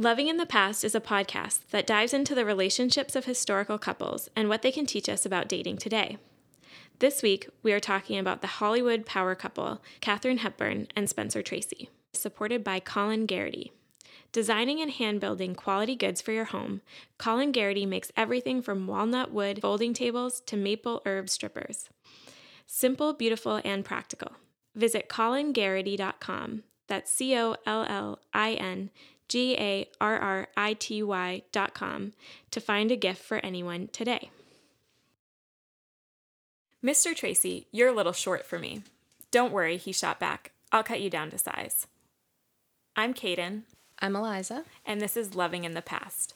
Loving in the Past is a podcast that dives into the relationships of historical couples and what they can teach us about dating today. This week, we are talking about the Hollywood power couple, Katharine Hepburn and Spencer Tracy, supported by Collin Garrity. Designing and hand building quality goods for your home, Collin Garrity makes everything from walnut wood folding tables to maple herb strippers. Simple, beautiful, and practical. Visit collingarrity.com. That's C O L L I N G A R R I T Y dot com to find a gift for anyone today. Mr. Tracy, you're a little short for me. Don't worry, he shot back. I'll cut you down to size. I'm Kaden. I'm Eliza. And this is Loving in the Past.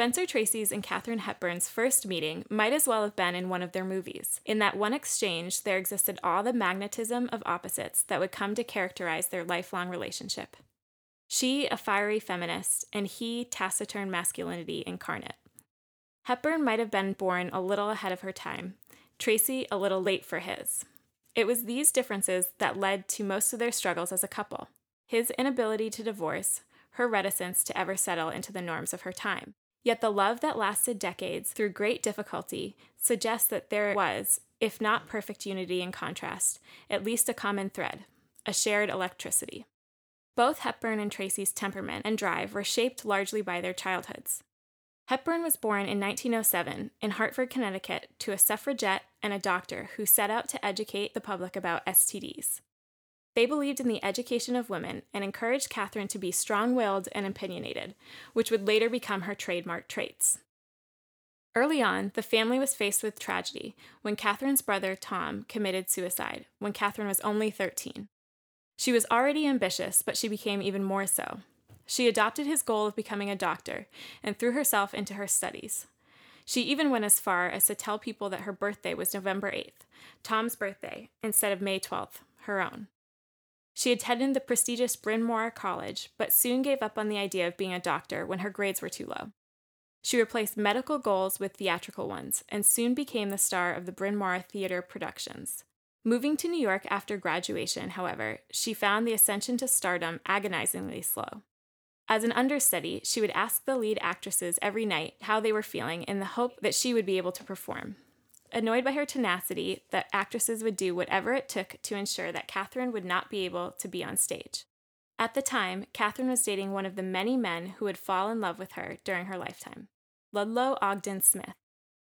Spencer Tracy's and Katharine Hepburn's first meeting might as well have been in one of their movies. In that one exchange, there existed all the magnetism of opposites that would come to characterize their lifelong relationship. She, a fiery feminist, and he, taciturn masculinity incarnate. Hepburn might have been born a little ahead of her time, Tracy a little late for his. It was these differences that led to most of their struggles as a couple his inability to divorce, her reticence to ever settle into the norms of her time. Yet the love that lasted decades through great difficulty suggests that there was, if not perfect unity and contrast, at least a common thread, a shared electricity. Both Hepburn and Tracy's temperament and drive were shaped largely by their childhoods. Hepburn was born in 1907 in Hartford, Connecticut, to a suffragette and a doctor who set out to educate the public about STDs. They believed in the education of women and encouraged Katharine to be strong willed and opinionated, which would later become her trademark traits. Early on, the family was faced with tragedy when Katharine's brother Tom committed suicide when Katharine was only 13. She was already ambitious, but she became even more so. She adopted his goal of becoming a doctor and threw herself into her studies. She even went as far as to tell people that her birthday was November 8th, Tom's birthday, instead of May 12th, her own. She attended the prestigious Bryn Mawr College, but soon gave up on the idea of being a doctor when her grades were too low. She replaced medical goals with theatrical ones and soon became the star of the Bryn Mawr Theater productions. Moving to New York after graduation, however, she found the ascension to stardom agonizingly slow. As an understudy, she would ask the lead actresses every night how they were feeling in the hope that she would be able to perform. Annoyed by her tenacity, that actresses would do whatever it took to ensure that Katharine would not be able to be on stage. At the time, Katharine was dating one of the many men who would fall in love with her during her lifetime Ludlow Ogden Smith.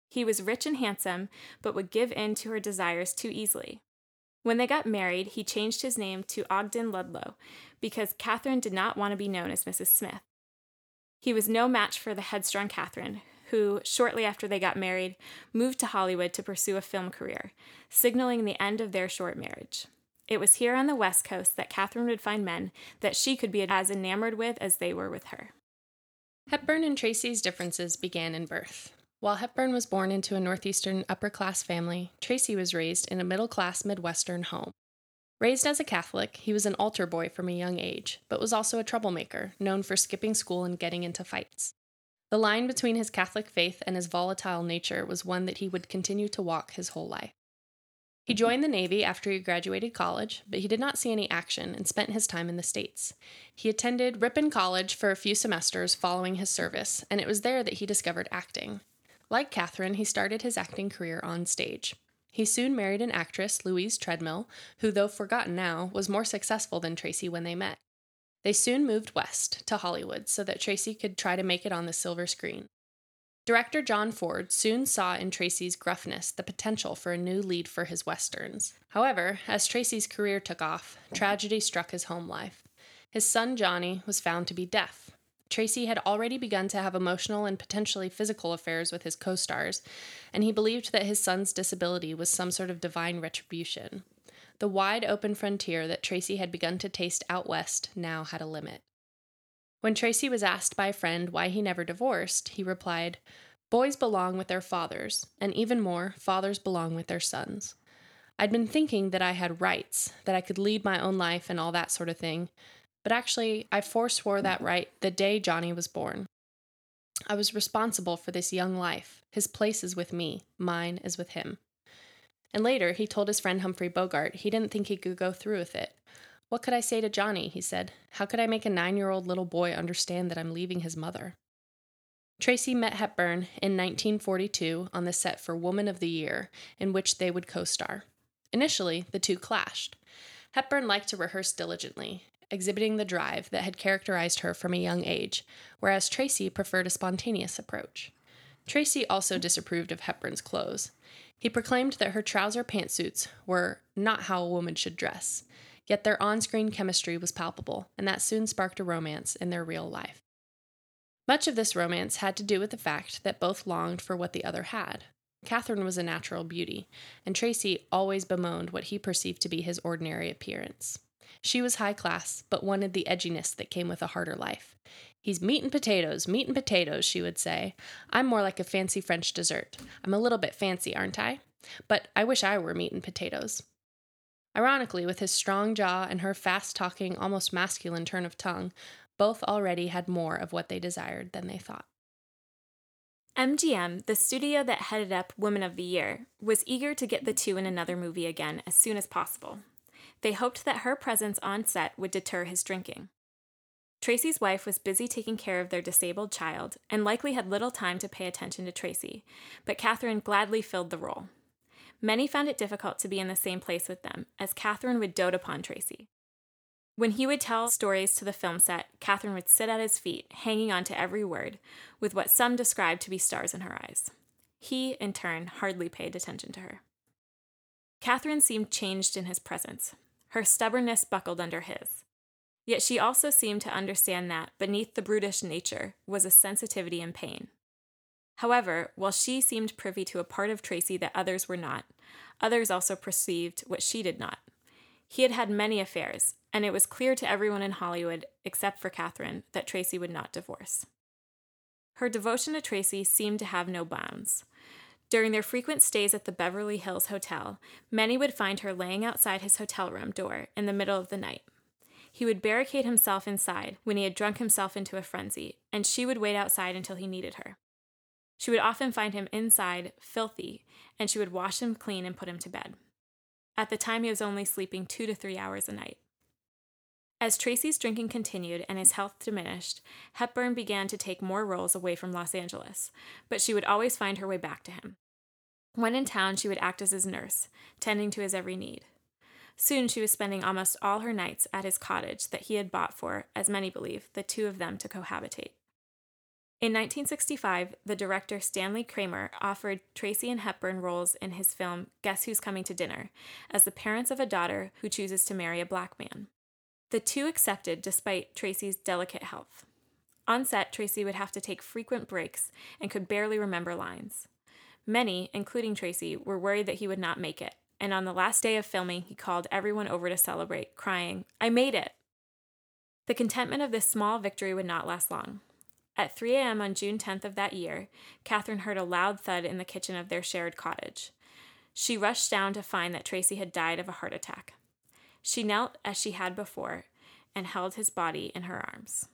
He was rich and handsome, but would give in to her desires too easily. When they got married, he changed his name to Ogden Ludlow because Katharine did not want to be known as Mrs. Smith. He was no match for the headstrong Katharine, who, shortly after they got married, moved to Hollywood to pursue a film career, signaling the end of their short marriage. It was here on the West Coast that Katharine would find men that she could be as enamored with as they were with her. Hepburn and Tracy's differences began in birth. While Hepburn was born into a Northeastern upper class family, Tracy was raised in a middle class Midwestern home. Raised as a Catholic, he was an altar boy from a young age, but was also a troublemaker, known for skipping school and getting into fights. The line between his Catholic faith and his volatile nature was one that he would continue to walk his whole life. He mm-hmm. joined the Navy after he graduated college, but he did not see any action and spent his time in the States. He attended Ripon College for a few semesters following his service, and it was there that he discovered acting. Like Katharine, he started his acting career on stage. He soon married an actress, Louise Treadwell, who, though forgotten now, was more successful than Tracy when they met. They soon moved west to Hollywood so that Tracy could try to make it on the silver screen. Director John Ford soon saw in Tracy's gruffness the potential for a new lead for his westerns. However, as Tracy's career took off, tragedy struck his home life. His son Johnny was found to be deaf. Tracy had already begun to have emotional and potentially physical affairs with his co stars, and he believed that his son's disability was some sort of divine retribution. The wide open frontier that Tracy had begun to taste out west now had a limit. When Tracy was asked by a friend why he never divorced, he replied, Boys belong with their fathers, and even more, fathers belong with their sons. I'd been thinking that I had rights, that I could lead my own life and all that sort of thing, But actually, I forswore that right the day Johnny was born. I was responsible for this young life. His place is with me, mine is with him. And later, he told his friend Humphrey Bogart he didn't think he could go through with it. What could I say to Johnny? He said. How could I make a nine year old little boy understand that I'm leaving his mother? Tracy met Hepburn in 1942 on the set for Woman of the Year, in which they would co star. Initially, the two clashed. Hepburn liked to rehearse diligently, exhibiting the drive that had characterized her from a young age, whereas Tracy preferred a spontaneous approach. Tracy also disapproved of Hepburn's clothes. He proclaimed that her trouser pantsuits were not how a woman should dress, yet their on screen chemistry was palpable, and that soon sparked a romance in their real life. Much of this romance had to do with the fact that both longed for what the other had. Katharine was a natural beauty, and Tracy always bemoaned what he perceived to be his ordinary appearance. She was high class, but wanted the edginess that came with a harder life. He's meat and potatoes, meat and potatoes, she would say. I'm more like a fancy French dessert. I'm a little bit fancy, aren't I? But I wish I were meat and potatoes. Ironically, with his strong jaw and her fast talking, almost masculine turn of tongue, both already had more of what they desired than they thought. MGM, the studio that headed up Women of the Year, was eager to get the two in another movie again as soon as possible. They hoped that her presence on set would deter his drinking. Tracy's wife was busy taking care of their disabled child and likely had little time to pay attention to Tracy, but Katharine gladly filled the role. Many found it difficult to be in the same place with them, as Katharine would dote upon Tracy. When he would tell stories to the film set, Katharine would sit at his feet, hanging on to every word, with what some described to be stars in her eyes. He, in turn, hardly paid attention to her. Katharine seemed changed in his presence. Her stubbornness buckled under his. Yet she also seemed to understand that, beneath the brutish nature, was a sensitivity and pain. However, while she seemed privy to a part of Tracy that others were not, others also perceived what she did not. He had had many affairs, and it was clear to everyone in Hollywood, except for Katharine, that Tracy would not divorce. Her devotion to Tracy seemed to have no bounds. During their frequent stays at the Beverly Hills Hotel, many would find her laying outside his hotel room door in the middle of the night. He would barricade himself inside when he had drunk himself into a frenzy, and she would wait outside until he needed her. She would often find him inside, filthy, and she would wash him clean and put him to bed. At the time, he was only sleeping two to three hours a night. As Tracy's drinking continued and his health diminished, Hepburn began to take more roles away from Los Angeles, but she would always find her way back to him. When in town, she would act as his nurse, tending to his every need. Soon she was spending almost all her nights at his cottage that he had bought for, as many believe, the two of them to cohabitate. In 1965, the director Stanley Kramer offered Tracy and Hepburn roles in his film Guess Who's Coming to Dinner as the parents of a daughter who chooses to marry a black man. The two accepted despite Tracy's delicate health. On set, Tracy would have to take frequent breaks and could barely remember lines. Many, including Tracy, were worried that he would not make it, and on the last day of filming, he called everyone over to celebrate, crying, I made it! The contentment of this small victory would not last long. At 3 a.m. on June 10th of that year, Katharine heard a loud thud in the kitchen of their shared cottage. She rushed down to find that Tracy had died of a heart attack. She knelt as she had before and held his body in her arms.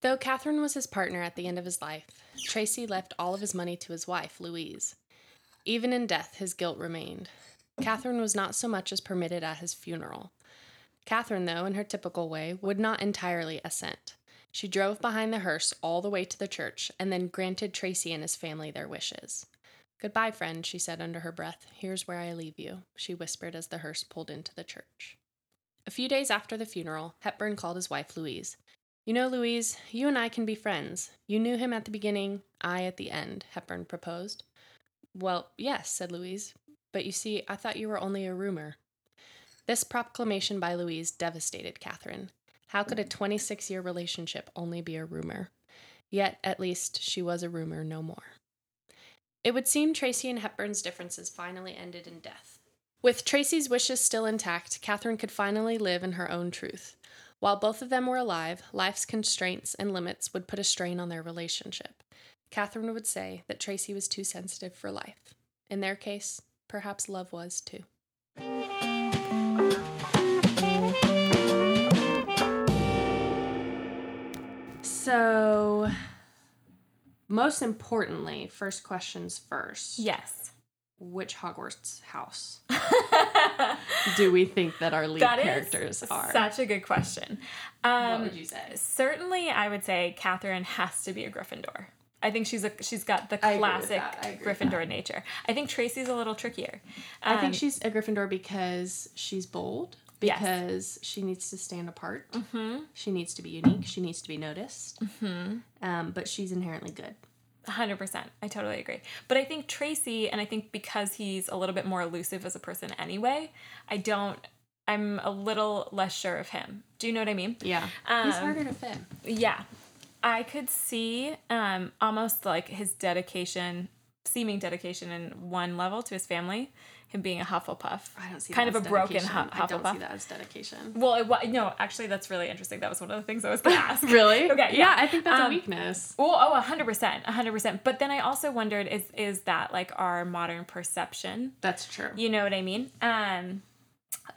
Though Katharine was his partner at the end of his life, Tracy left all of his money to his wife, Louise. Even in death, his guilt remained. Katharine was not so much as permitted at his funeral. Katharine, though, in her typical way, would not entirely assent. She drove behind the hearse all the way to the church and then granted Tracy and his family their wishes. Goodbye, friend, she said under her breath. Here's where I leave you, she whispered as the hearse pulled into the church. A few days after the funeral, Hepburn called his wife Louise. You know, Louise, you and I can be friends. You knew him at the beginning, I at the end, Hepburn proposed. Well, yes, said Louise, but you see, I thought you were only a rumor. This proclamation by Louise devastated Katharine. How could a 26 year relationship only be a rumor? Yet, at least, she was a rumor no more. It would seem Tracy and Hepburn's differences finally ended in death. With Tracy's wishes still intact, Katharine could finally live in her own truth. While both of them were alive, life's constraints and limits would put a strain on their relationship. Katharine would say that Tracy was too sensitive for life. In their case, perhaps love was too. So, most importantly, first questions first. Yes. Which Hogwarts house do we think that our lead That is characters are? Such a good question. Um, what would you say? Certainly, I would say Katharine has to be a Gryffindor. I think she's a she's got the I classic that. I agree with Gryffindor nature. I think Tracy's a little trickier. I Um, think she's a Gryffindor because she's bold, Yes. because she needs to stand apart. Mhm. She needs to be unique. She needs to be noticed. Hmm. Um, but she's inherently good. 100%. I totally agree. But I think Tracy, and I think because he's a little bit more elusive as a person anyway, I don't, I'm a little less sure of him. Do you know what I mean? Yeah. Um, He's harder to fit. Yeah. I could see um, almost like his dedication, seeming dedication in one level to his family, him being a Hufflepuff. I don't see kind that of as a broken dedication. Hu- I don't see that as dedication. Well, it, no, actually, that's really interesting. That was one of the things I was going to ask. Really? Okay, Yeah, yeah. I think that's a Um, weakness. Well, oh, hundred percent, hundred percent. But then I also wondered, is is that like our modern perception? That's true. You know what I mean? Um,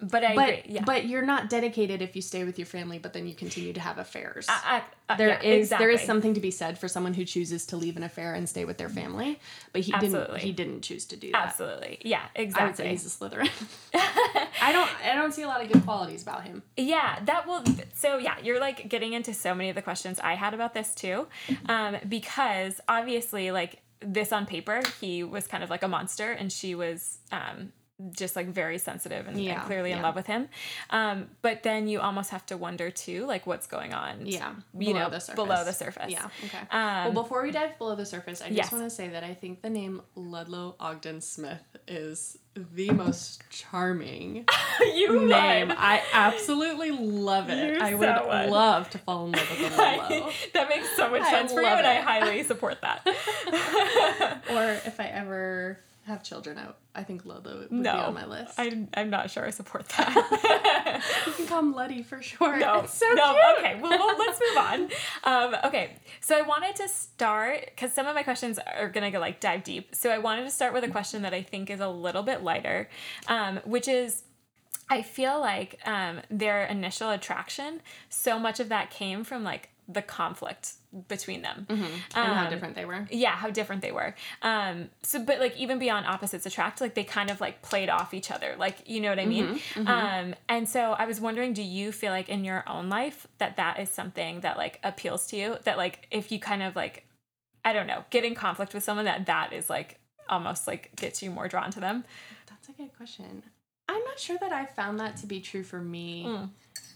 but I but agree. Yeah. but you're not dedicated if you stay with your family, but then you continue to have affairs. I, I, uh, There yeah, is there is something to be said for someone who chooses to leave an affair and stay with their family, but he didn't he didn't choose to do that. Absolutely. Yeah. I would Exactly. say he's a Slytherin. I don't I don't see a lot of good qualities about him. Yeah, that will. So yeah, you're like getting into so many of the questions I had about this too, um, because obviously, like this on paper, he was kind of like a monster, and she was um, just like very sensitive and, and Yeah, clearly in love with him. Um, but then you almost have to wonder too, like what's going on. Yeah, you below know, the surface. below the surface. Yeah. Okay. Um, well, before we dive below the surface, I just yes. want to say that I think the name Ludlow Ogden Smith is the most charming you name. would. I absolutely love it. You I so would would. love to fall in love with a Ludlow. that makes so much I sense for you, love and I highly support that. or if I ever have children, I, I think Ludlow would no, be on my list. I, I'm not sure I support that. you can call him Luddy for short. No, It's so no. cute. Okay, well, well, let's move on. Um, okay, so I wanted to start because some of my questions are gonna go like dive deep. So I wanted to start with a question that I think is a little bit lighter, um, which is. I feel like um, their initial attraction, so much of that came from like the conflict between them. And how Um, different they were. yeah how different they were um so but like even beyond opposites attract like they kind of like played off each other like you know what i mean um and so i was wondering do you feel like in your own life that that is something that like appeals to you that like if you kind of like i don't know get in conflict with someone that that is like almost like gets you more drawn to them That's a good question. I'm not sure that I found that to be true for me Mm.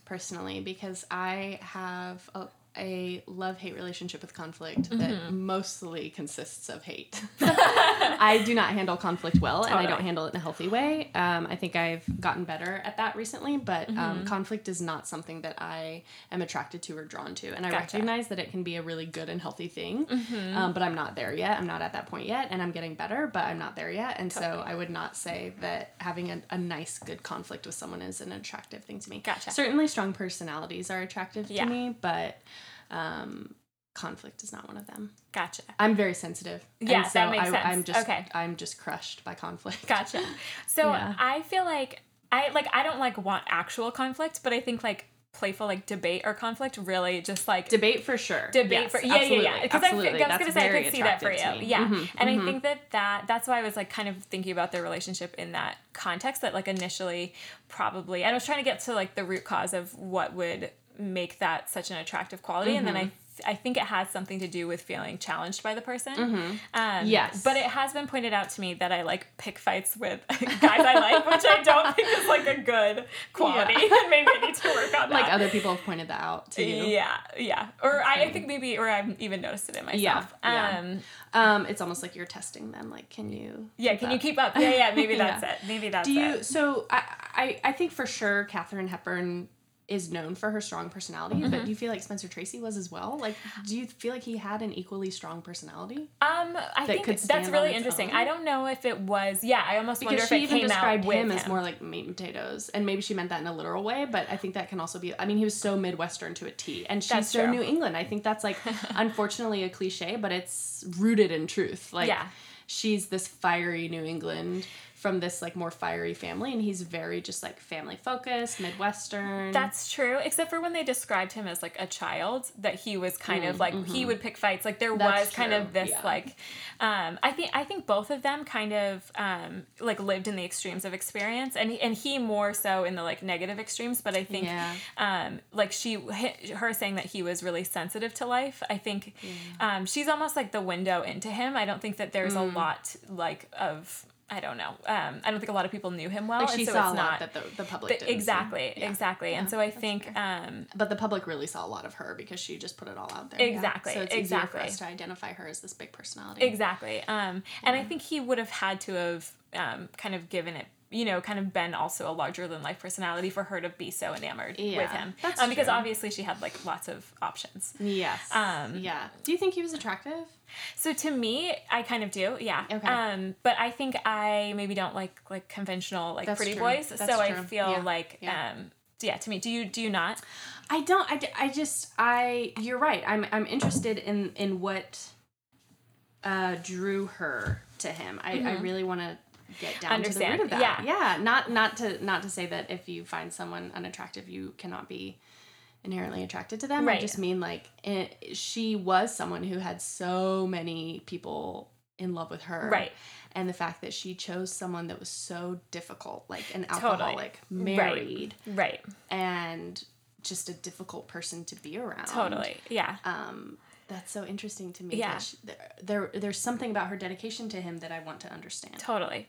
personally because I have a, a love hate relationship with conflict that Mm-hmm. mostly consists of hate. I do not handle conflict well and I don't Totally. handle it in a healthy way. Um, I think I've gotten better at that recently, but Mm-hmm. um, conflict is not something that I am attracted to or drawn to. And I Gotcha. recognize that it can be a really good and healthy thing, Mm-hmm. um, but I'm not there yet. I'm not at that point yet, and I'm getting better, but I'm not there yet. And so I would not say that having a, a nice, good conflict with someone is an attractive thing to me. Gotcha. Certainly, strong personalities are attractive Yeah. to me, but um, conflict is not one of them. gotcha I'm very sensitive. Yeah, and so that makes I, sense. I'm just, Okay. I'm just crushed by conflict. Gotcha. So Yeah. I feel like I like I don't like want actual conflict, but I think like playful like debate or conflict really just like Debate for sure. debate Yes, for yeah absolutely, yeah yeah because I. I was That's gonna say I could see that for you attractive to me. yeah Mhm, and I think that that that's why I was like kind of thinking about their relationship in that context that like initially probably and I was trying to get to like the root cause of what would make that such an attractive quality and then Mm-hmm. I I think it has something to do with feeling challenged by the person. Um, Mm-hmm. Yes. But it has been pointed out to me that I like pick fights with guys I like, which I don't think is like a good quality. Maybe I need to work on that. Like other people have pointed that out to you. Yeah, yeah. Or I, I think maybe, or I've even noticed it in myself. Yeah, yeah. Um, Um, it's almost like you're testing them. Like, can you? yeah. Can you keep up? Yeah, yeah. Maybe Yeah. that's it. Maybe that's it. Do you? it. So I, I, I think for sure Katharine Hepburn is known for her strong personality, Mm-hmm. but do you feel like Spencer Tracy was as well? Like, do you feel like he had an equally strong personality? Um, I think could that's really interesting. own? I don't know if it was. Yeah, I almost Because wonder she if it even came described him him. as more like meat and potatoes, and maybe she meant that in a literal way. But I think that can also be. I mean, he was so Midwestern to a T, and she's That's so true. New England. I think that's like, unfortunately, a cliche, but it's rooted in truth. Like, Yeah. she's this fiery New England from this like more fiery family and he's very just like family focused midwestern That's true, except for when they described him as like a child, that he was kind of like he would pick fights. Like there Mm, mm-hmm. That's was kind of this yeah. like, um, I think I think both of them kind of um, like lived in the extremes of experience, and and he more so in the like negative extremes. But I think Yeah. um, like she her saying that he was really sensitive to life. I think um, she's almost like the window into him. I don't think that there's Mm. a lot like of. I don't know. Um, I don't think a lot of people knew him well, like she so saw it's a lot not that the, the public the- didn't see. exactly, Yeah. exactly. and so I think um, but the public really saw a lot of her because she just put it all out there Exactly, yeah. so it's easier for us to identify her as this big personality Exactly. Um, and I think he would have had to have um, kind of given it, you know, kind of been also a larger than life personality for her to be so enamored with him. that's um, because true. obviously she had like lots of options. yes Um, yeah do you think he was attractive So to me, I kind of do, yeah. Okay. Um, but I think I maybe don't like like conventional like That's pretty true. boys. That's so I feel Yeah. like Yeah. um, yeah. To me, do you do you not? I don't. i, I just. I. You're right. I'm. I'm interested in in what uh, drew her to him. I. I really want to get down Understand. to the root of that. Yeah. Yeah. Not. Not to. Not to say that if you find someone unattractive, you cannot be inherently attracted to them. I Right. just mean like it, she was someone who had so many people in love with her. Right. And the fact that she chose someone that was so difficult, like an Totally. alcoholic, married, Right. and just a difficult person to be around. Totally. Yeah. Um, that's so interesting to me. Yeah. she, there, there, there's something about her dedication to him that I want to understand. Totally.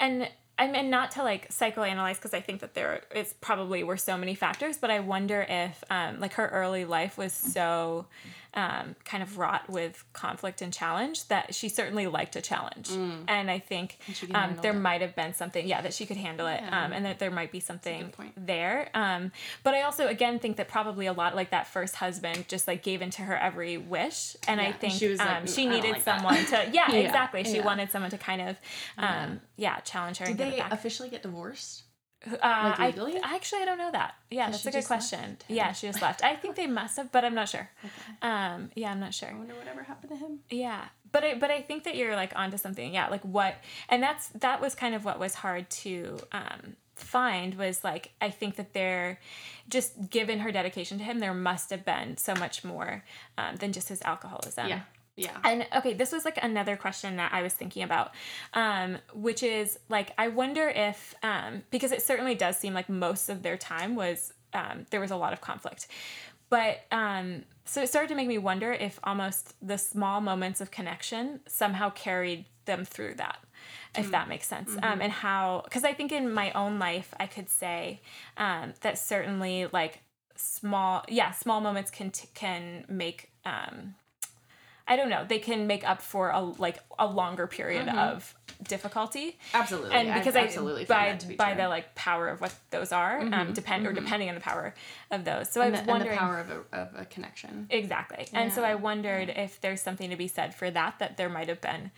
And I mean, not to like psychoanalyze because I think that there is probably were so many factors, but I wonder if um, like her early life was so um, kind of wrought with conflict and challenge that she certainly liked a challenge. And I think can um, there it. might have been something, yeah, that she could handle it Yeah. um, and that there might be something there. Um, but I also, again, think that probably a lot like that first husband just like gave into her every wish. And I think she was like, um, "Mm, she needed like someone to, yeah, Yeah, exactly. She yeah. wanted someone to kind of, um, yeah, challenge her Did and they officially get divorced? Uh, like, I, legally? I actually I don't know that. Yeah, that's a good left? question. Yeah, she just left. I think they must have, but I'm not sure. Okay. Um, yeah, I'm not sure. I wonder whatever happened to him. Yeah, but I but I think that you're like onto something. Yeah, like what, and that's that was kind of what was hard to um, find was like I think that there, just given her dedication to him, there must have been so much more um, than just his alcoholism. Yeah. Yeah. And okay, this was like another question that I was thinking about, um, which is like, I wonder if, um, because it certainly does seem like most of their time was, um, there was a lot of conflict. But um, so it started to make me wonder if almost the small moments of connection somehow carried them through that, if that makes sense. Um, and how, because I think in my own life, I could say um, that certainly like small, yeah, small moments can, t- can make, um, I don't know. They can make up for a like a longer period of difficulty, Absolutely. and because I I, absolutely by to be by true. Mm-hmm. the like power of what those are, um, depend or depending on the power of those. So and I the, was the wondering power of a, of a connection. exactly, and so I wondered if there's something to be said for that. That there might have been.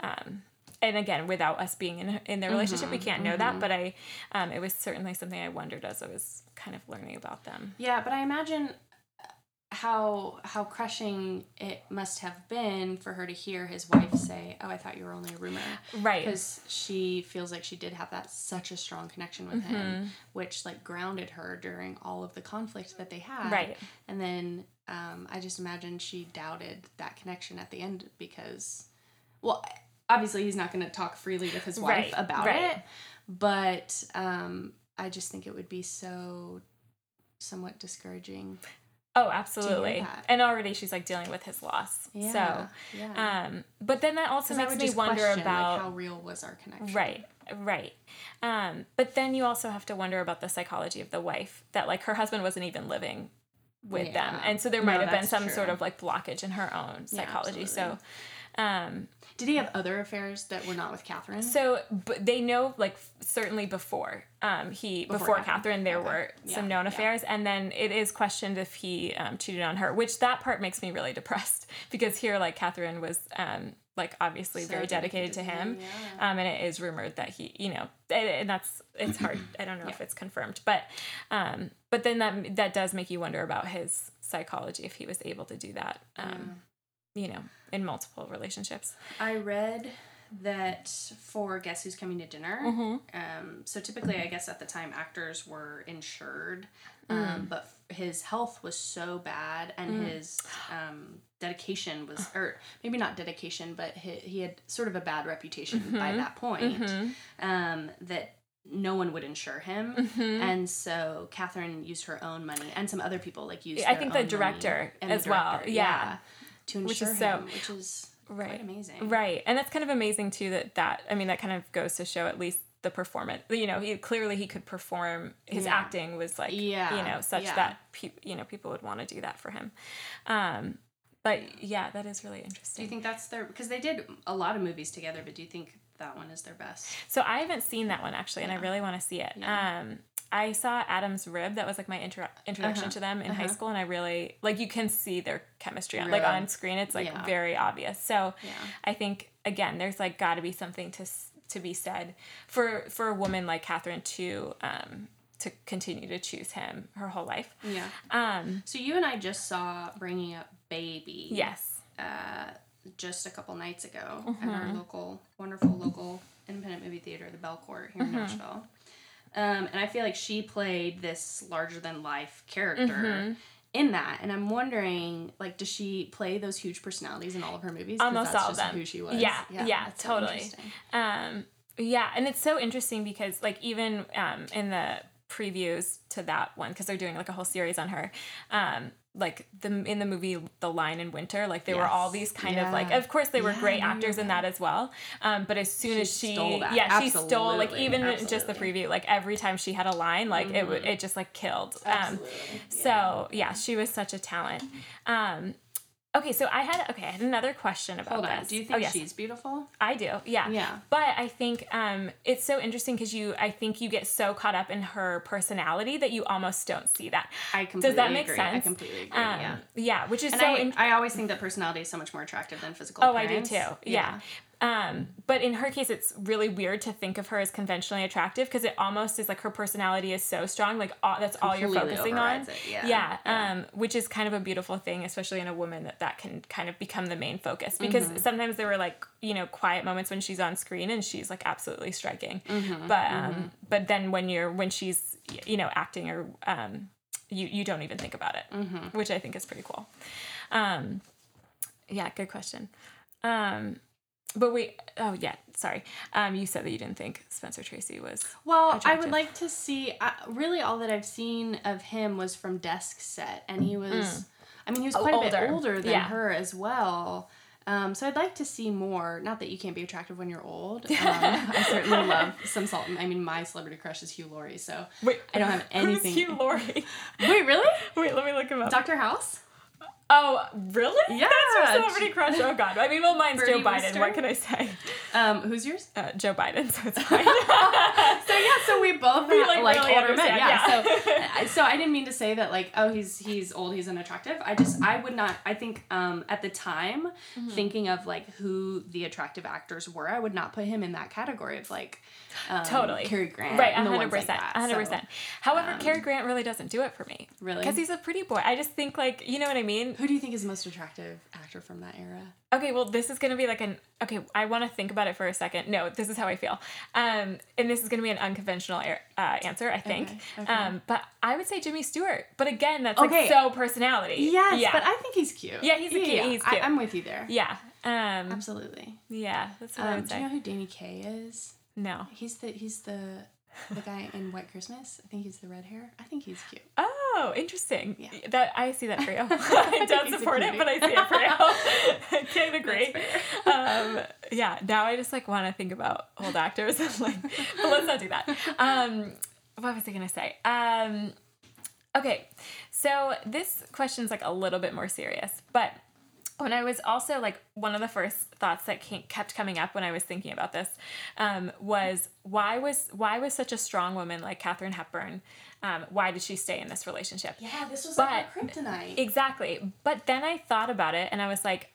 Um, and again, without us being in in their relationship, we can't know that. But I, um, it was certainly something I wondered as I was kind of learning about them. Yeah, but I imagine how how crushing it must have been for her to hear his wife say, "Oh, I thought you were only a rumor," Right. because she feels like she did have that such a strong connection with Mm-hmm. him, which like grounded her during all of the conflict that they had. Right. And then um, I just imagine she doubted that connection at the end because, well, obviously he's not going to talk freely with his wife Right, about right. it, but um, I just think it would be so somewhat discouraging. Oh, absolutely. And already she's like dealing with his loss. Yeah, So, yeah. um, but then that also makes me wonder question, about like, how real was our connection. right, right. Um, but then you also have to wonder about the psychology of the wife that like her husband wasn't even living with them, and so there No, might have been some true. sort of like blockage in her own psychology. so, um, Did he have other affairs that were not with Katharine? so but they know like certainly before um he before, Before Katharine, there Okay. were Yeah, some known yeah. affairs and then it is questioned if he um, cheated on her which that part makes me really depressed because here like Katharine was um like obviously So very dedicated to him yeah. um and it is rumored that he you know and, and that's it's hard I don't know if it's confirmed but um but then that that does make you wonder about his psychology if he was able to do that um you know in multiple relationships I read that for Guess Who's Coming to Dinner, Mm-hmm. um, so typically, I guess at the time, actors were insured, Mm. um, but his health was so bad and his um, dedication was, or maybe not dedication, but he, he had sort of a bad reputation Mm-hmm. by that point, um, that no one would insure him. Mm-hmm. And so Katharine used her own money and some other people like used I think the director the as well, director, yeah. To Which insure is so- him, which is Right. quite amazing. Right. And that's kind of amazing too that that I mean that kind of goes to show at least the performance. You know, he clearly he could perform. His Yeah. acting was like Yeah, you know, such yeah. that pe- you know, people would want to do that for him. Um but yeah, that is really interesting. Do you think that's their because they did a lot of movies together, but do you think that one is their best? So I haven't seen that one actually, and I really want to see it. Um, I saw Adam's Rib. That was like my intro- introduction Uh-huh. to them in high Uh-huh. school, and I really like you can see their chemistry on like on screen. It's like Yeah. very obvious. So Yeah. I think again, there's like got to be something to to be said for for a woman like Katharine to um to continue to choose him her whole life. Yeah. Um, So you and I just saw Bringing Up Baby. yes. Uh, just a couple nights ago Mm-hmm. at our local, wonderful local independent movie theater, the Belcourt here in Mm-hmm. Nashville. Um, and I feel like she played this larger than life character Mm-hmm. in that, and I'm wondering, like, does she play those huge personalities in all of her movies? Almost that's all of them. Who she was. Yeah, yeah, so totally. Um, yeah, and it's so interesting because like even um, in the previews to that one because they're doing like a whole series on her. Um, like the in the movie The Lion in Winter, like they were all these kind of like of course they were Yeah, great actors in that as well. Um, but as soon She as she stole that. yeah, she stole like Absolutely, even just the preview, like every time she had a line, like it would it just like killed. Um Absolutely. so yeah, she was such a talent. Um Okay, so I had okay, I had another question about Hold on. this. Do you Oh, think yes. she's beautiful? I do, yeah. Yeah. But I think um, it's so interesting because you, I think you get so caught up in her personality that you almost don't see that. I completely Does that make agree. sense? I completely agree. Um, yeah. yeah, which is And so. I, in- I always think that personality is so much more attractive than physical oh, I do appearance. too. Yeah. Um, but in her case, it's really weird to think of her as conventionally attractive because it almost is like her personality is so strong, like all, that's all you're focusing on. it, yeah. yeah, Yeah. Um, which is kind of a beautiful thing, especially in a woman that that can kind of become the main focus because Mm-hmm. sometimes there were like you know quiet moments when she's on screen and she's like absolutely striking, Mm-hmm. but um, but then when you're when she's you know acting or um, you you don't even think about it, Mm-hmm. which I think is pretty cool. Um, yeah, good question. Um, but wait, oh yeah, sorry. Um, you said that you didn't think Spencer Tracy was. Well, I would like to see. Uh, really, all that I've seen of him was from Desk Set, and he was. I mean, he was Oh, quite a older. bit older than Yeah. her as well. Um, so I'd like to see more. Not that you can't be attractive when you're old. Um, I certainly love some salt. I mean, my celebrity crush is Hugh Laurie. So Wait, I don't have anything. Who's Hugh Laurie? Wait, really? wait, let me look him up. Doctor House? Oh, really? Yeah. That's your celebrity crush. Oh God. I mean, well, mine's Bernie Joe Biden. What can I say? Um, who's yours? Uh, Joe Biden. So it's fine. so yeah, so we both We, like, like, really older men. Yeah. yeah. So, so I didn't mean to say that like oh he's he's old he's unattractive. I just I would not. I think um at the time Mm-hmm. thinking of like who the attractive actors were, I would not put him in that category of like um, Totally. Cary Grant. Right, the hundred percent, one hundred percent. However, Cary Grant really doesn't do it for me. Really? Because he's a pretty boy. I just think like you know what I mean. Who do you think is the most attractive actor from that era? Okay, well, this is gonna be like an okay. I want to think about it for a second. No, this is how I feel. Um, and this is gonna be an unconventional air, uh, answer, I think. Okay, okay. Um, but I would say Jimmy Stewart. But again, that's Okay. like so personality. Yes, yeah, but I think he's cute. Yeah, he's a cute- he's cute. I, am with you there. yeah, um, Absolutely. yeah. That's what I Um, would do you know who Danny Kaye is? No. He's the he's the the guy in White Christmas. I think he's the red hair. I think he's cute. Oh, interesting. Yeah. That I see that for you. I don't support it, but I see it for you. I can't agree. Um, yeah, now I just like want to think about old actors and like, but let's not do that. Um, what was I gonna say? Um, okay, so this question's like a little bit more serious, but when I was also like one of the first thoughts that came, kept coming up when I was thinking about this um, was why was why was such a strong woman like Katharine Hepburn? Um, why did she stay in this relationship? Yeah, this was But- like kryptonite. Exactly. But then I thought about it and I was like,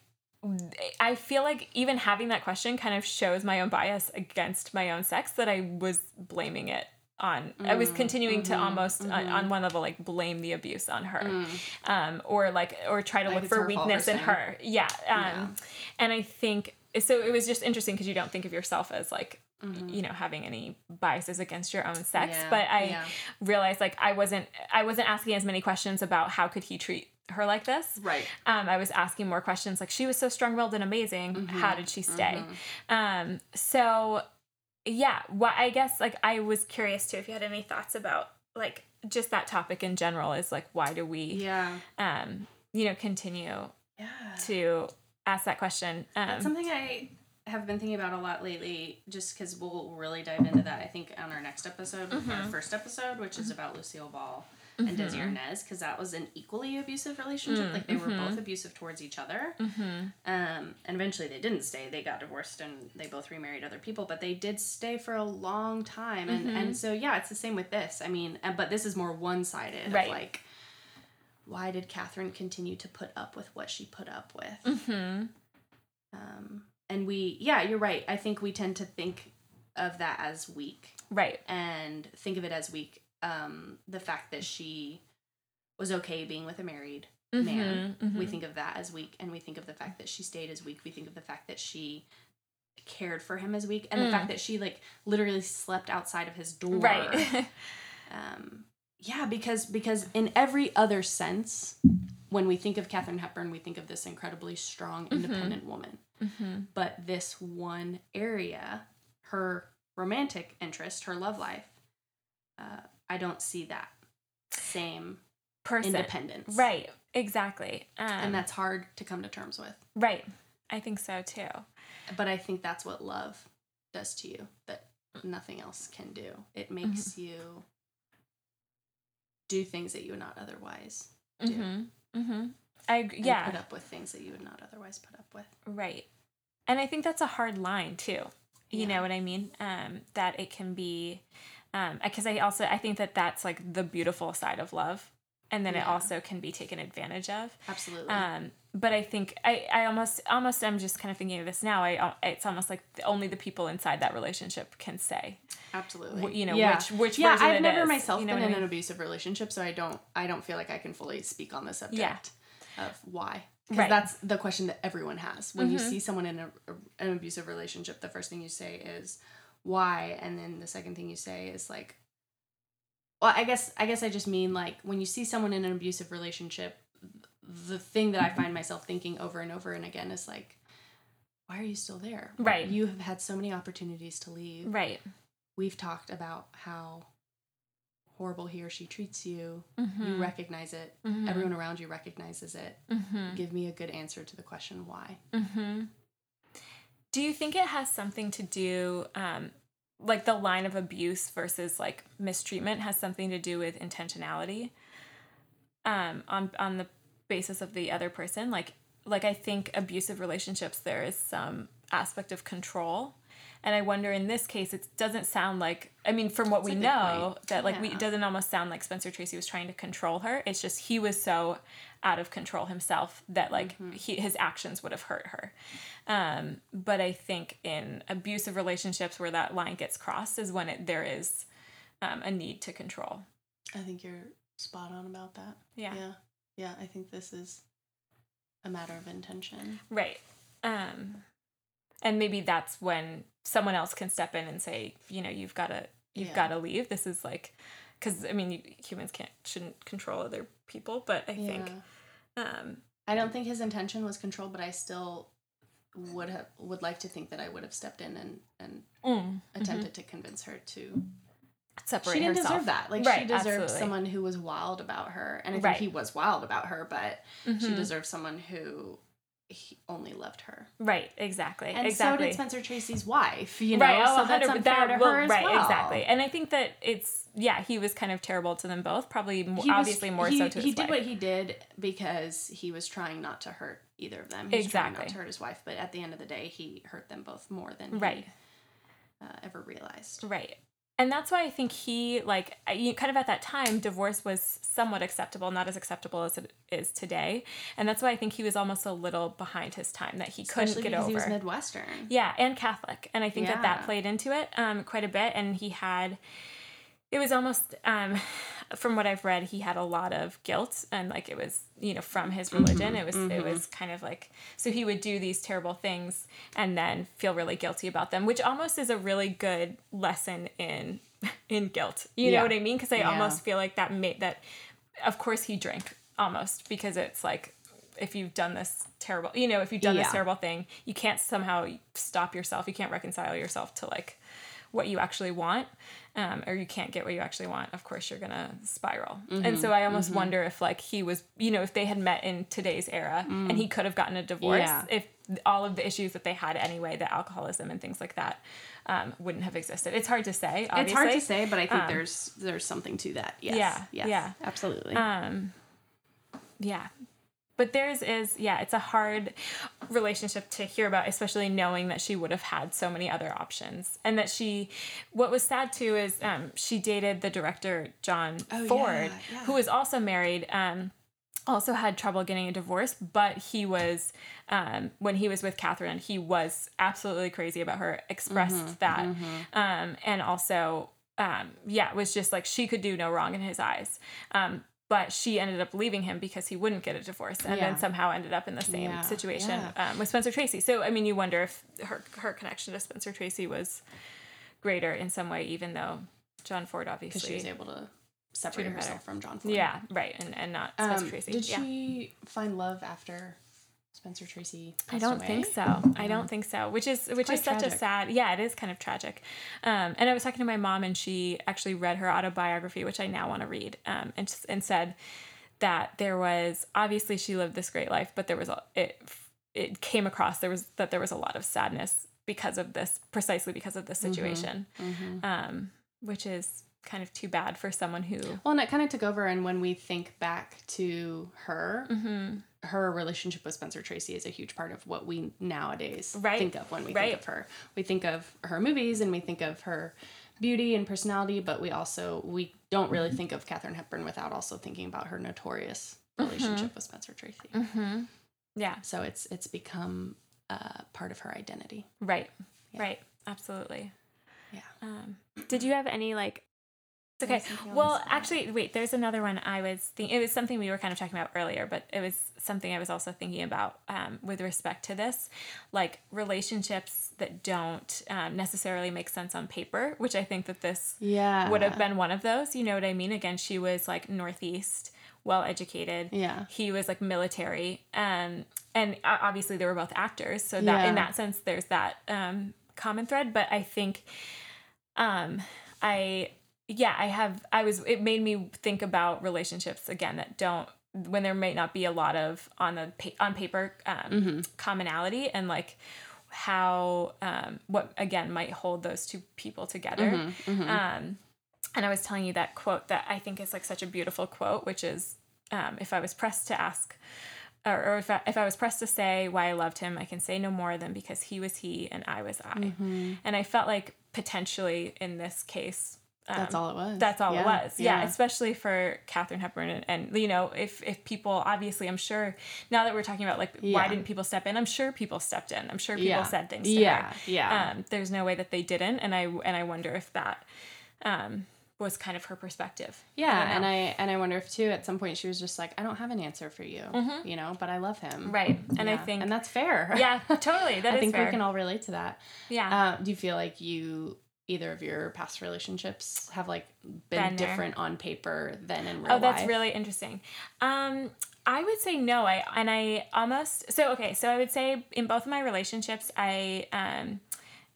I feel like even having that question kind of shows my own bias against my own sex that I was blaming it on. I was continuing to almost uh, on one level like blame the abuse on her, um, or like or try to Like look for her fault or weakness in her. Yeah. Um, Yeah. And I think so it was just interesting because you don't think of yourself as like Mhm. you know having any biases against your own sex Yeah, but i yeah. realized like i wasn't i wasn't asking as many questions about how could he treat her like this Right. um, I was asking more questions like she was so strong-willed and amazing. Mm-hmm. How did she stay? Um, so yeah, what I guess like I was curious too if you had any thoughts about like just that topic in general is like why do we Yeah. um you know continue Yeah. to ask that question? Um, That's something I have been thinking about a lot lately, just because we'll really dive into that, I think, on our next episode, our first episode, which is about Lucille Ball and Desi mm-hmm. Arnaz, because that was an equally abusive relationship. Mm, like, they were mm-hmm. both abusive towards each other. Mm-hmm. Um, and eventually they didn't stay. They got divorced and they both remarried other people, but they did stay for a long time. And, and so, yeah, it's the same with this. I mean, but this is more one sided. Right. Like, why did Katharine continue to put up with what she put up with? Um, and we, yeah, you're right. I think we tend to think of that as weak Right. and think of it as weak. Um, the fact that she was okay being with a married man, Mhm, we think of that as weak. And we think of the fact that she stayed as weak. We think of the fact that she cared for him as weak. And the Mm. fact that she, like, literally slept outside of his door. Right. um, yeah, because because in every other sense, when we think of Katharine Hepburn, we think of this incredibly strong, independent woman. Mhm. But this one area, her romantic interest, her love life, uh, I don't see that same Person. independence. Right. Exactly. Um, And that's hard to come to terms with. right. I think so too. But I think that's what love does to you that nothing else can do. It makes Mm-hmm. you do things that you would not otherwise do. Mm-hmm. Mm-hmm. I yeah. put up with things that you would not otherwise put up with. Right. And I think that's a hard line too. You Yeah. know what I mean? Um, that it can be, um, because I also I think that that's like the beautiful side of love, and then it also can be taken advantage of. Absolutely. Um, but I think I, I almost almost I'm just kind of thinking of this now. I uh, it's almost like only the people inside that relationship can say, Absolutely. you know, yeah. which which yeah, version I've it never is, myself you know been what I in an abusive relationship, so I don't I don't feel like I can fully speak on the subject Yeah. of why. Because Right. that's the question that everyone has. When you Mhm. see someone in a, an abusive relationship, the first thing you say is why, and then the second thing you say is like well, I guess I guess I just mean like when you see someone in an abusive relationship, the thing that I find myself thinking over and over and again is like why are you still there? Right. You have had so many opportunities to leave Right. we've talked about how horrible he or she treats you. Mhm. You recognize it. Mhm. Everyone around you recognizes it. Mhm. Give me a good answer to the question why. Do you think it has something to do, um, like the line of abuse versus like mistreatment has something to do with intentionality, um, on on the basis of the other person? Like, like I think abusive relationships there is some aspect of control, and I wonder in this case it doesn't sound like. I mean, from what That's we know, point. that like we it doesn't almost sound like Spencer Tracy was trying to control her. It's just he was so out of control himself that like Mm-hmm. he, his actions would have hurt her. Um, but I think in abusive relationships where that line gets crossed is when it there is um, a need to control. I think you're spot on about that. Yeah. Yeah. Yeah, I think this is a matter of intention. Right. Um, and maybe that's when someone else can step in and say, you know, you've got to you've Yeah. got to leave. This is like because I mean humans can't shouldn't control other people, but I think um, I don't think his intention was control, but I still would have would like to think that I would have stepped in and and mm, attempted to convince her to separate she didn't herself. deserve that. Like she Right, deserved absolutely. someone who was wild about her, and I think Right. he was wild about her, but she Mhm. deserved someone who he only loved her. Right. Exactly. And exactly. so did Spencer Tracy's wife. You know, right. Oh, so that's unfair that to will- her as right. well. Exactly. And I think that it's yeah, he was kind of terrible to them both. Probably more, was- obviously more he, so to his he did wife. what he did because he was trying not to hurt either of them. He was trying not to hurt his wife, but at the end of the day, he hurt them both more than Right. he uh, ever realized. Right. And that's why I think he, like, kind of at that time, divorce was somewhat acceptable, not as acceptable as it is today. And that's why I think he was almost a little behind his time, that he couldn't Especially get because over. he was Midwestern. yeah, and Catholic. And I think that that played into it um, quite a bit. And he had, it was almost um from what I've read, he had a lot of guilt and like it was, you know, from his religion. It was it was kind of like so he would do these terrible things and then feel really guilty about them, which almost is a really good lesson in in guilt. You Yeah. know what I mean? Because I Yeah. almost feel like that made that of course he drank almost because it's like if you've done this terrible you know if you've done this terrible thing you can't somehow stop yourself you can't reconcile yourself to like what you actually want um, or you can't get what you actually want of course you're gonna spiral Mm-hmm. and so i almost wonder if like he was you know if they had met in today's era and he could have gotten a divorce Mm. Yeah. if all of the issues that they had anyway the alcoholism and things like that um, wouldn't have existed it's hard to say obviously. It's hard to say, but I think there's there's something to that. Yes. Yeah, Yes. yeah. Absolutely. um yeah but theirs is yeah it's a hard relationship to hear about especially knowing that she would have had so many other options and that she what was sad too is um she dated the director john Oh, ford yeah, yeah. who was also married um also had trouble getting a divorce, but he was, um, when he was with Katharine, he was absolutely crazy about her, expressed Mm-hmm, that. Um, and also, um, yeah, it was just like she could do no wrong in his eyes. Um, but she ended up leaving him because he wouldn't get a divorce and Yeah. then somehow ended up in the same Yeah, situation yeah. um, with Spencer Tracy. So, I mean, you wonder if her, her connection to Spencer Tracy was greater in some way, even though John Ford obviously. she was able to separate him better. herself from John Ford. yeah, right. And, and not Spencer Um, Tracy. did she find love after Spencer Tracy? I don't away? think so. I don't think so. Which is which is such a sad. Yeah, it is kind of tragic. Um, and I was talking to my mom, and she actually read her autobiography, which I now want to read, um, and and said that there was obviously she lived this great life, but there was a it it came across there was that there was a lot of sadness because of this precisely because of this Mm-hmm. situation, um, which is kind of too bad for someone who Well, and it kind of took over. And when we think back to her, Mm-hmm. Her relationship with Spencer Tracy is a huge part of what we nowadays Right. think of when we Right. think of her. We think of her movies and we think of her beauty and personality, but we also we don't really think of Katharine Hepburn without also thinking about her notorious Mm-hmm. relationship with Spencer Tracy. yeah So it's it's become uh, part of her identity. right right absolutely Yeah. Um, did you have any like? Okay. Well, actually, wait. There's another one I was thinking. It was something we were kind of talking about earlier, but it was something I was also thinking about um, with respect to this, like relationships that don't um, necessarily make sense on paper. Which I think that this Yeah. would have been one of those. You know what I mean? Again, she was like Northeast, well educated. Yeah. He was like military. Um, and obviously they were both actors. So that Yeah. in that sense, there's that um, common thread. But I think, um, I, yeah, I have, I was, it made me think about relationships again that don't, when there might not be a lot of on the pa- on paper um, Mm-hmm. commonality and like how um, what again might hold those two people together Mm-hmm. um, and I was telling you that quote that I think is like such a beautiful quote, which is um, if I was pressed to ask, or, or if, I, if I was pressed to say why I loved him, I can say no more than because he was he and I was I. Mm-hmm. And I felt like potentially in this case, um, That's all it was. that's all Yeah. it was. Yeah. Yeah. especially for Katharine Hepburn. And, and, you know, if, if people, obviously, I'm sure now that we're talking about like, why didn't people step in? I'm sure people stepped in. I'm sure people Yeah. said things to Yeah, her. yeah. Um, there's no way that they didn't. And I, and I wonder if that, um, was kind of her perspective. Yeah, don't and. I and I wonder if too at some point she was just like, I don't have an answer for you, you know, but I love him, Mm-hmm. Right. And I think, and that's fair. yeah, totally. That I think fair. we can all relate to that. yeah. Uh, do you feel like you either of your past relationships have like been Been different on paper than in real life? Oh, that's life? really interesting. Um, I would say no. I and I almost so okay. So I would say in both of my relationships, I um,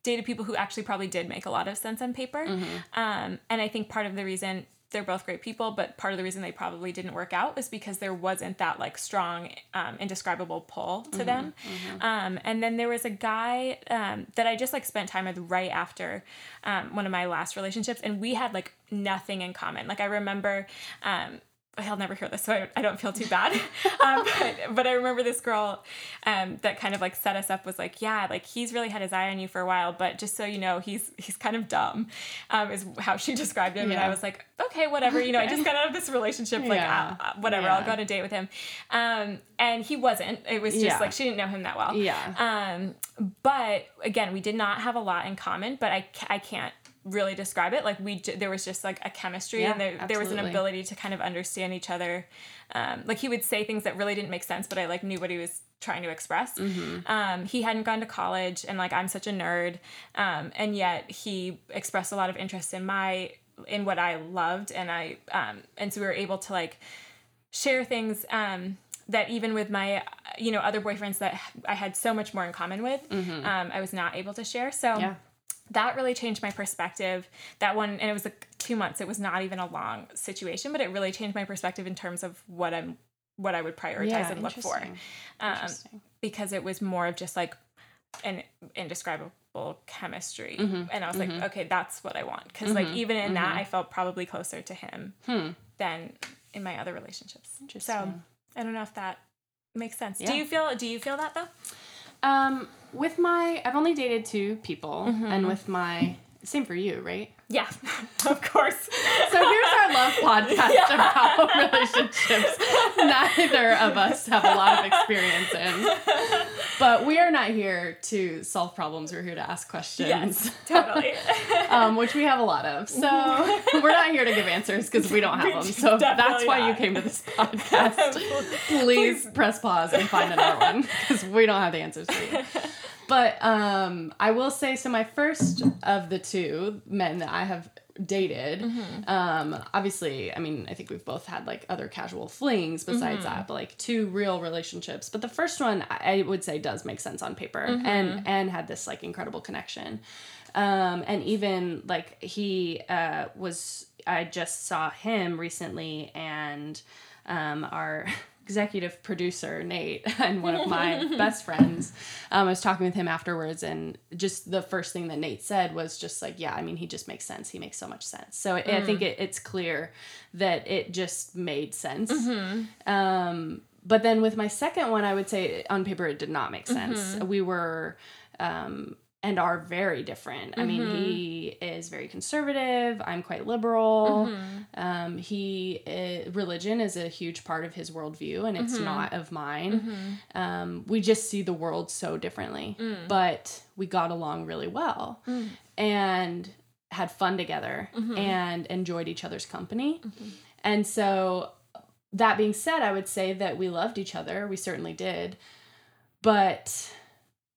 dated people who actually probably did make a lot of sense on paper. Mm-hmm. Um, and I think part of the reason they're both great people, but part of the reason they probably didn't work out was because there wasn't that like strong, um, indescribable pull to Mm-hmm. them. Um, and then there was a guy um, that I just like spent time with right after um, one of my last relationships, and we had like nothing in common. Like I remember. He'll never hear this, so I, I don't feel too bad. um, but, but I remember this girl um, that kind of like set us up was like, yeah, like he's really had his eye on you for a while, but just so you know, he's he's kind of dumb, um, is how she described him. And I was like, okay, whatever. You know, I just got out of this relationship, like Yeah. uh, whatever. I'll go on a date with him. Um, and he wasn't. It was just Yeah. like she didn't know him that well. Yeah. Um, but again, we did not have a lot in common. But I I can't really describe it. Like we, j- there was just like a chemistry, Yeah, and there, there was an ability to kind of understand each other. Um, like he would say things that really didn't make sense, but I like knew what he was trying to express. Um, he hadn't gone to college, and like I'm such a nerd, um, and yet he expressed a lot of interest in my in what I loved, and I um, and so we were able to like share things um, that even with my you know other boyfriends that I had so much more in common with, um, I was not able to share. So Yeah. That really changed my perspective. That one, and it was like two months. It was not even a long situation, but it really changed my perspective in terms of what I'm what I would prioritize Yeah, and look for. Um, because it was more of just like an indescribable chemistry Mm-hmm. and i was like okay that's what i want because like even in that i felt probably closer to him than in my other relationships so Hmm. I don't know if that makes sense Yeah. do you feel do you feel that though Um, with my, I've only dated two people, Mm-hmm. and with my, same for you, right? yeah of course So here's our love podcast about relationships. Neither of us have a lot of experience in, but we are not here to solve problems. We're here to ask questions. yes totally um, which we have a lot of. So we're not here to give answers because we don't have them. So that's why you came to this podcast. Please press pause and find another one because we don't have the answers for you. But um, I will say, so my first of the two men that I have dated, um, obviously, I mean, I think we've both had like other casual flings besides that, but like two real relationships. But the first one, I I would say, does make sense on paper and and had this like incredible connection. Um, and even like he uh, was, I just saw him recently, and um, our executive producer Nate and one of my best friends, um, I was talking with him afterwards, and just the first thing that Nate said was just like, "Yeah, I mean, he just makes sense. He makes so much sense." So I think it, it's clear that it just made sense. Um, but then with my second one, I would say on paper it did not make sense. We were um, and are very different. I mean, he mm-hmm. is very conservative. I'm quite liberal. Mm-hmm. Um, he uh, religion is a huge part of his worldview, and it's mm-hmm. not of mine. Um, we just see the world so differently, mm. but we got along really well, mm. and had fun together, and enjoyed each other's company. And so, that being said, I would say that we loved each other. We certainly did, but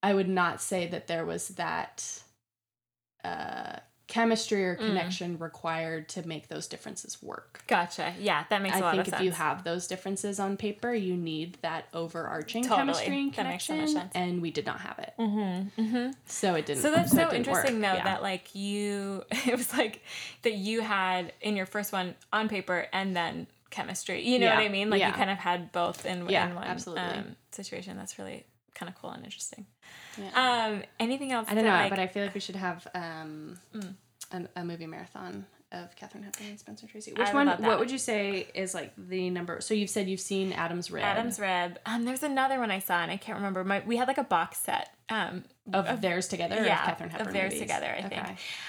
I would not say that there was that uh, chemistry or connection required to make those differences work. gotcha yeah that makes a I lot think if you have those differences on paper, you need that overarching Totally. chemistry and so connection, sense. and we did not have it. Mm-hmm. Mm-hmm. So it didn't. So that's it so interesting work. though Yeah. that like you it was like that you had in your first one on paper and then chemistry. You know Yeah. what I mean? Like Yeah. you kind of had both in, Yeah, in one absolutely. Um, situation. That's really kind of cool and interesting. Yeah. Um anything else I don't know, like, but I feel like we should have um, Mm. a, a movie marathon of Katharine Hepburn and Spencer Tracy. Which one? What would you say is like the number? So you've said you've seen Adam's Rib. Adam's Rib. Um there's another one I saw and I can't remember. My we had like a box set. Um of, theirs together. yeah, of Katharine of Hepburn. theirs movies? together, I think.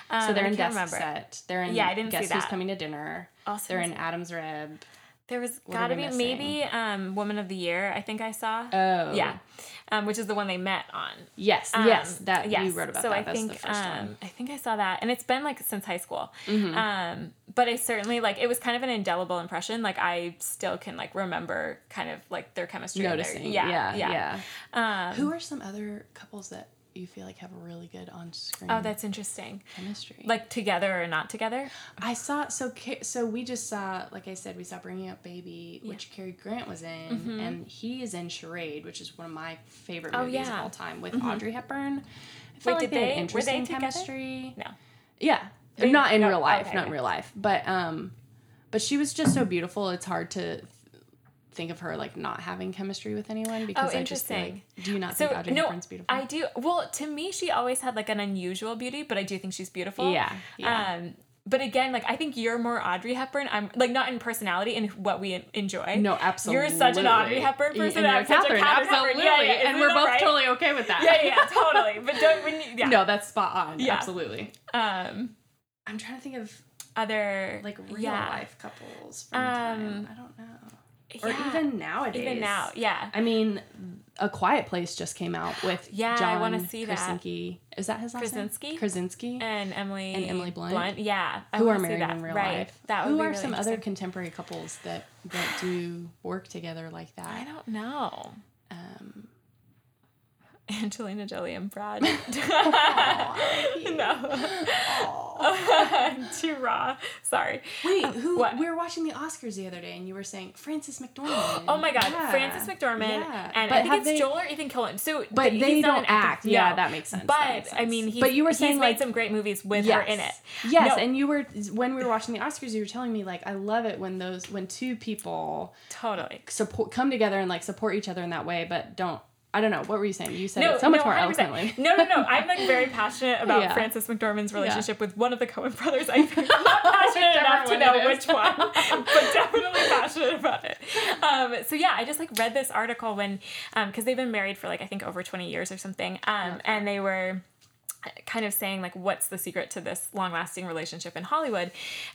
Um, so they're in Death remember. Set. They're in. Yeah, I didn't see Guess Who's. Coming to Dinner. Also They're in Adam's Rib. There was What gotta be missing? maybe um Woman of the Year, I think I saw. Oh, Yeah. Um, which is the one they met on. Yes, Um, yes, that yes. you wrote about so that. I That's think, the first um, one. Mm-hmm. I think I saw that, and it's been like since high school. Um, but I certainly like it was kind of an indelible impression. Like I still can like remember kind of like their chemistry. and their- Noticing, yeah, yeah, yeah. yeah. Um, Who are some other couples that you feel like have a really good on-screen oh, that's interesting. chemistry? Like together or not together? I saw so so we just saw like I said we saw Bringing Up Baby, which Cary Grant was in, and he is in Charade, which is one of my favorite Mm-hmm. Oh, movies yeah. of all time with Audrey Hepburn. I felt Wait, like did they- were they interesting together? chemistry? No. Yeah, They- not in no, real life, okay, not in real life, but um, but she was just so beautiful. It's hard to think of her like not having chemistry with anyone because I just feel like, Oh, interesting. do you not So think Audrey no, Hepburn's beautiful? I do. Well, to me, she always had like an unusual beauty, but I do think she's beautiful. Yeah, yeah. Um, but again, like I think you're more Audrey Hepburn. I'm like not in personality and what we enjoy. no, absolutely. You're such an Audrey Hepburn person. and I'm you're such a Katharine, Katharine Hepburn. absolutely. Yeah, yeah, and we're both right? totally okay with that. Yeah, yeah, totally. But don't when you, yeah. No, that's spot on. Yeah. Absolutely. Um, I'm trying to think of other like real yeah. life couples from the time. Um, I don't know. Or yeah. even nowadays. even now, yeah. I mean, A Quiet Place just came out with Yeah, I wanna see that. Krasinski. Is that his last Krasinski? name? Krasinski. and Emily And Emily Blunt? Yeah, I who are see married that. in real right. life. That who are really some other contemporary couples that that do work together like that? I don't know. Um, Angelina Jolie and Brad. Aw, no. Too raw. Sorry. Wait, uh, who? What? We were watching the Oscars the other day, and you were saying Frances McDormand. Oh my god, Yeah. Frances McDormand Yeah. and But I think it's they- Joel or Ethan Coen. So But th- they don't act. Yeah, that makes sense. But makes I mean, he's, But you were saying, he's saying, made like- some great movies with her in it. Yes, No. and you were when we were watching the Oscars, you were telling me like I love it when those when two people Totally. support come together and like support each other in that way, but don't. I don't know. What were you saying? You said No, it so much no, more 100%. eloquently. No, no, no. I'm like very passionate about Yeah. Frances McDormand's relationship with one of the Coen brothers. I'm not passionate enough to know which one, but definitely passionate about it. Um, so yeah, I just like read this article when, because they've been married for like I think over 20 years or something, um, and they were kind of saying like what's the secret to this long lasting relationship in hollywood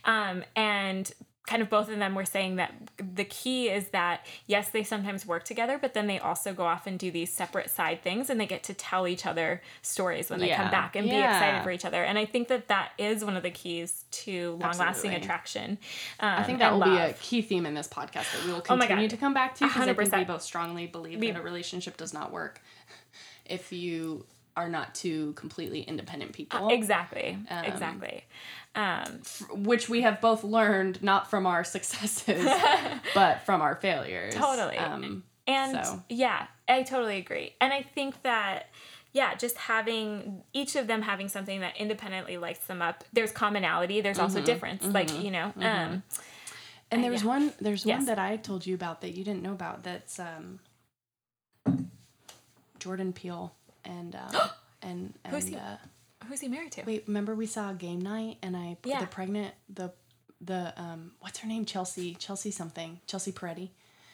um, and kind of both of them were saying that the key is that yes they sometimes work together but then they also go off and do these separate side things and they get to tell each other stories when they Yeah. come back and be excited for each other. And i think that that is one of the keys to long lasting attraction um, I think that and will be a key theme in this podcast that we will Oh continue God. to come back to because I think we both strongly believe We- that a relationship does not work if you are not two completely independent people. exactly exactly um, which we have both learned not from our successes but from our failures. Totally. Um, And So. yeah, I totally agree. And I think that yeah, just having each of them having something that independently lights them up. There's commonality. There's also Mm-hmm. difference. Like you know, um, and there's yeah. one there's Yes. one that I told you about that you didn't know about that's um, Jordan Peele and um, and and Who's he? uh, who's he married to? wait remember we saw game night and I Yeah. the pregnant the the um what's her name Chelsea Chelsea something Chelsea Peretti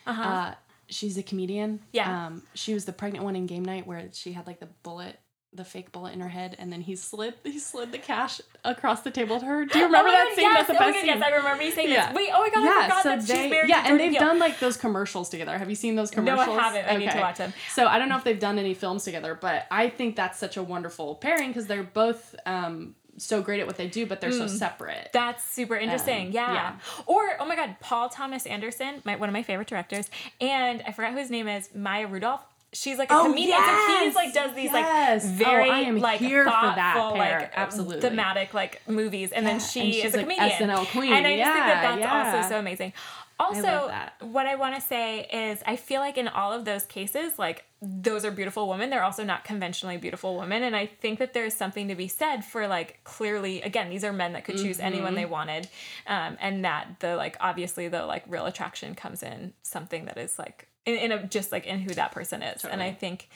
Uh-huh. uh she's a comedian Yeah. um she was the pregnant one in game night where she had like the bullet the fake bullet in her head and then he slid he slid the cash across the table to her do you remember oh that God, scene yes, that's the oh best God, scene Yes, I remember you saying Yeah. this. Wait, oh my god, I forgot that she's married yeah, and they've Peele. done like those commercials together. Have you seen those commercials? No, I haven't. I need to watch them. So I don't know if they've done any films together, but I think that's such a wonderful pairing because they're both um, so great at what they do, but they're so separate. Mm. That's super interesting. Um, yeah. yeah. Or oh my god, Paul Thomas Anderson, my, one of my favorite directors, and I forgot who his name is, Maya Rudolph. She's like a Oh, comedian, so yes! he's like does these Yes! like Oh, very I like here for that thoughtful, pair. like Absolutely. thematic like movies, and then she and is a like, comedian, SNL queen. and I just think that that's yeah. also so amazing. Also, that. what I want to say is, I feel like in all of those cases, like those are beautiful women. They're also not conventionally beautiful women, and I think that there's something to be said for like clearly, again, these are men that could choose anyone Mm-hmm. they wanted, um, and that the like obviously the like real attraction comes in something that is like in, in a just like in who that person is, and I think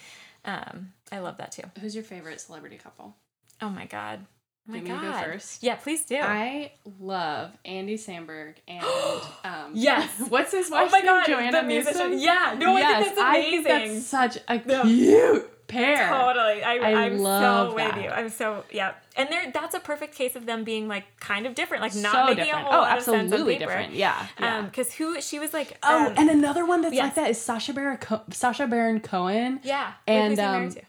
um, I love that too. Who's your favorite celebrity couple? Oh my god. Oh my Do you want me god. go first? Yeah, please do. I love Andy Samberg and um, Yes. what's his oh wife's my name? god, Joanna the musician. Newsom? Yeah, no, yes, I think that's amazing. think that's such a No. cute pair. Totally. I, I I'm love so that. with you. I'm so yeah. And there that's a perfect case of them being like kind of different. Like not so making different. a whole oh, lot of sense on absolutely paper. different. Yeah. yeah. Um, because who she was like oh, um, and another one that's yes. like that is Sasha Baron Co- Sacha Baron Cohen. yeah. And, who's he um, to?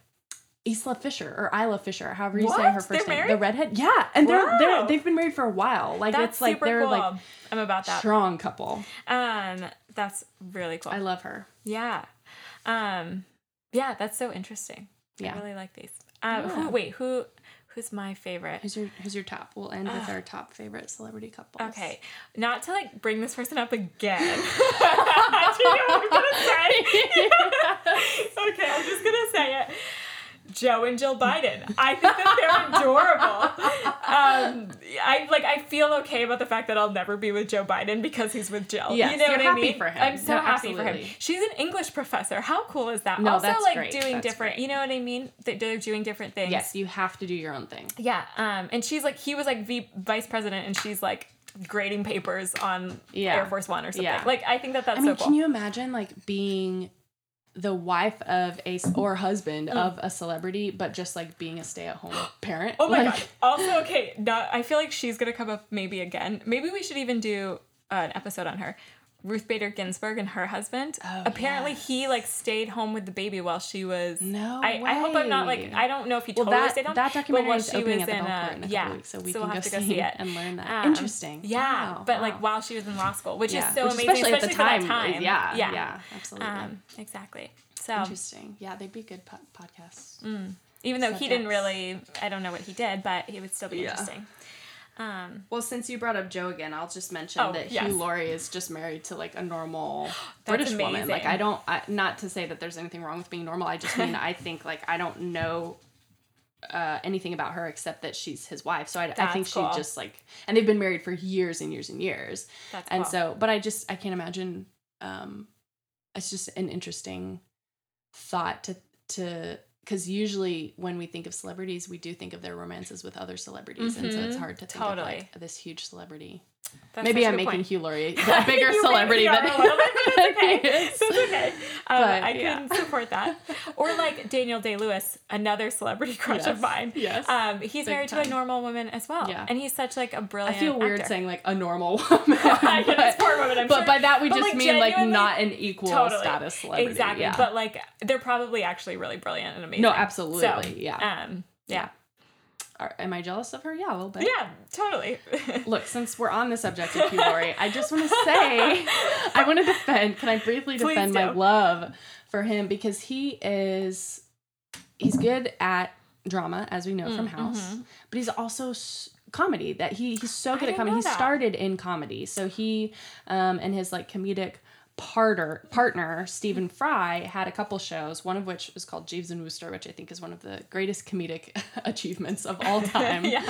Isla Fisher or Isla Fisher, however you say her 1st They're name. married? The redhead. Yeah, and they're Wow. they're they've been married for a while. Like That's it's like super they're cool. like I'm about that. strong couple. Um, that's really cool. I love her. yeah. Um, yeah, that's so interesting. Yeah. I really like these. Um, Yeah. who? Wait, who? Who's my favorite? Who's your who's your top? We'll end with our top favorite celebrity couples. Okay, not to like bring this person up again. Do you know what I'm gonna say? okay, I'm just gonna say it. Joe and Jill Biden. I think that they're adorable. Um, I like. I feel okay about the fact that I'll never be with Joe Biden because he's with Jill. Yes, you know what I mean? for him. I'm so No, happy for him. She's an English professor. How cool is that? No, also, that's like great. doing That's different. great. You know what I mean? They're doing different things. Yes, you have to do your own thing. Yeah, um, and she's like, he was like v- vice president, and she's like grading papers on Yeah. Air Force One or something. Yeah. Like, I think that that's I mean, so cool. can you imagine like being the wife of a or husband of a celebrity, but just like being a stay at home parent? oh my Like, god! Also, okay, not, I feel like she's gonna come up maybe again. Maybe we should even do uh, an episode on her. Ruth Bader Ginsburg and her husband. Oh, Apparently, he like stayed home with the baby while she was. No I, I hope I'm not like. I don't know if he Well, totally that, stayed home. that documentary is opening was at the in, Belcourt uh, in a couple yeah, weeks, so we so can we'll go to go see, see it and learn that. Um, Interesting. Yeah, Wow, but like while she was in law school, which Yeah, is so which amazing, especially at the for that time, time. yeah, yeah, yeah, absolutely. Um, exactly. So Interesting. Yeah, they'd be good po- podcasts. even though he didn't really, I don't know what he did, but he would still be interesting. Um, Well, since you brought up Joe again, I'll just mention Oh, that yes. Hugh Laurie is just married to like a normal British woman. Like. I don't, I, not to say that there's anything wrong with being normal. I just mean I think like I don't know uh, anything about her except that she's his wife. So I, I think cool. she just like, and they've been married for years and years and years. that's and cool. so, but I just I can't imagine. Um, it's just an interesting thought to to because usually when we think of celebrities, we do think of their romances with other celebrities, and so it's Mhm. hard to think of like this huge celebrity. That's Maybe I'm making point. Hugh Laurie a bigger celebrity than are a little bit, but it's okay. he is. That's okay. Um, But, I yeah. can support that. Or like Daniel Day Lewis, another celebrity crush of mine. yes. Um, he's Big married to a normal woman as well. Yeah. And he's such like a brilliant. I feel weird actor. saying like a normal woman. I get this but- poor woman, I'm but sure. by that we But, just like, mean like not an equal Totally. status celebrity. Exactly. Yeah. But like they're probably actually really brilliant and amazing. No, So, absolutely, yeah. Um, yeah. Are- am I jealous of her? Yeah, a little bit. Yeah, totally. Look, since we're on the subject of Hugh Laurie, I just want to say, I want to defend. Can I briefly defend my love for him because he is, he's good at drama, as we know Mm, from House, but he's also s- comedy. That he he's so good I at comedy. He started in comedy, so he um and his like comedic partner partner Stephen Fry had a couple shows. One of which was called Jeeves and Wooster, which I think is one of the greatest comedic achievements of all time. yeah.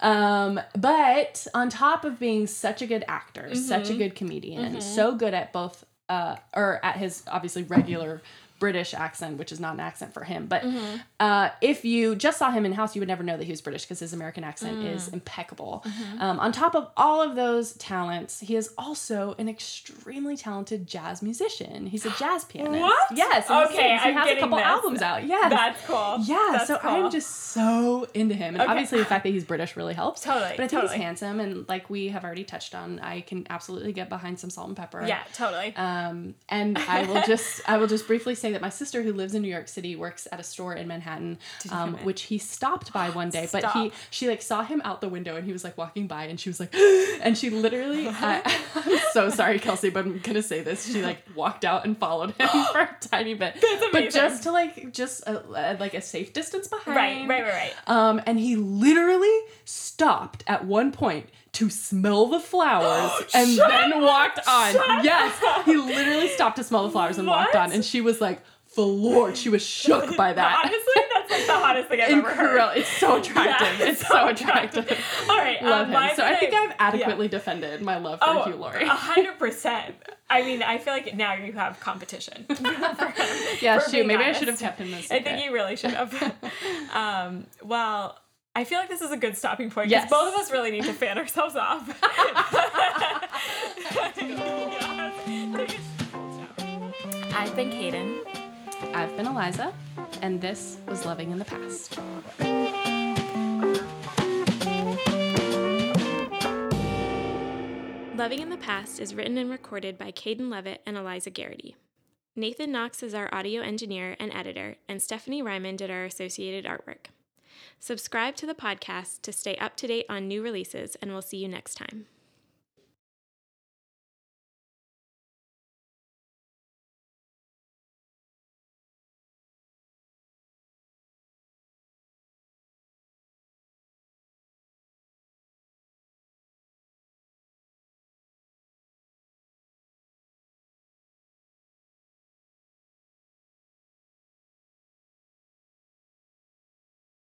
Um, but on top of being such a good actor, such a Mm-hmm. good comedian, so good at both, uh, or at his obviously regular British accent, which is not an accent for him. But Mm-hmm. uh, if you just saw him in House, you would never know that he was British because his American accent Mm. is impeccable. Mm-hmm. Um, on top of all of those talents, he is also an extremely talented jazz musician. He's a jazz pianist. What? Yes. he Okay. He I'm has a couple this. albums out. Yes. That's cool. Yeah, That's so cool. I'm just so into him. And Okay. obviously the fact that he's British really helps. Totally, But I think totally. he's handsome and like we have already touched on, I can absolutely get behind some salt and pepper. Yeah, totally. Um, and I will just I will just briefly say that my sister who lives in New York City works at a store in Manhattan, um, in? which he stopped by one day. But he she like saw him out the window and he was like walking by and she was like and she literally I, I'm so sorry Kelsey, but I'm gonna say this. She like walked out and followed him for a tiny bit, but just to like just a, a- like a safe distance behind. right, right, right, right. Um, and he literally stopped at one point to smell the flowers and Shut then walked on. Shut yes, he literally stopped to smell the flowers and walked on. And she was like, floored. She was shook by that. Honestly, that's like the hottest thing I've ever heard. It's so attractive. Yeah, it's so attractive. All right, Love um, him. So I think I've adequately yeah. defended my love for Oh, Hugh Laurie. a hundred percent. I mean, I feel like now you have competition. yeah, for shoot. Maybe I should have kept him as I think you really should have. um, well, I feel like this is a good stopping point because Yes. both of us really need to fan ourselves off. I've been Caden. I've been Eliza, and this was Loving in the Past. Loving in the Past is written and recorded by Caden Levitt and Eliza Garrity. Nathan Knox is our audio engineer and editor, and Stephanie Ryman did our associated artwork. Subscribe to the podcast to stay up to date on new releases, and we'll see you next time.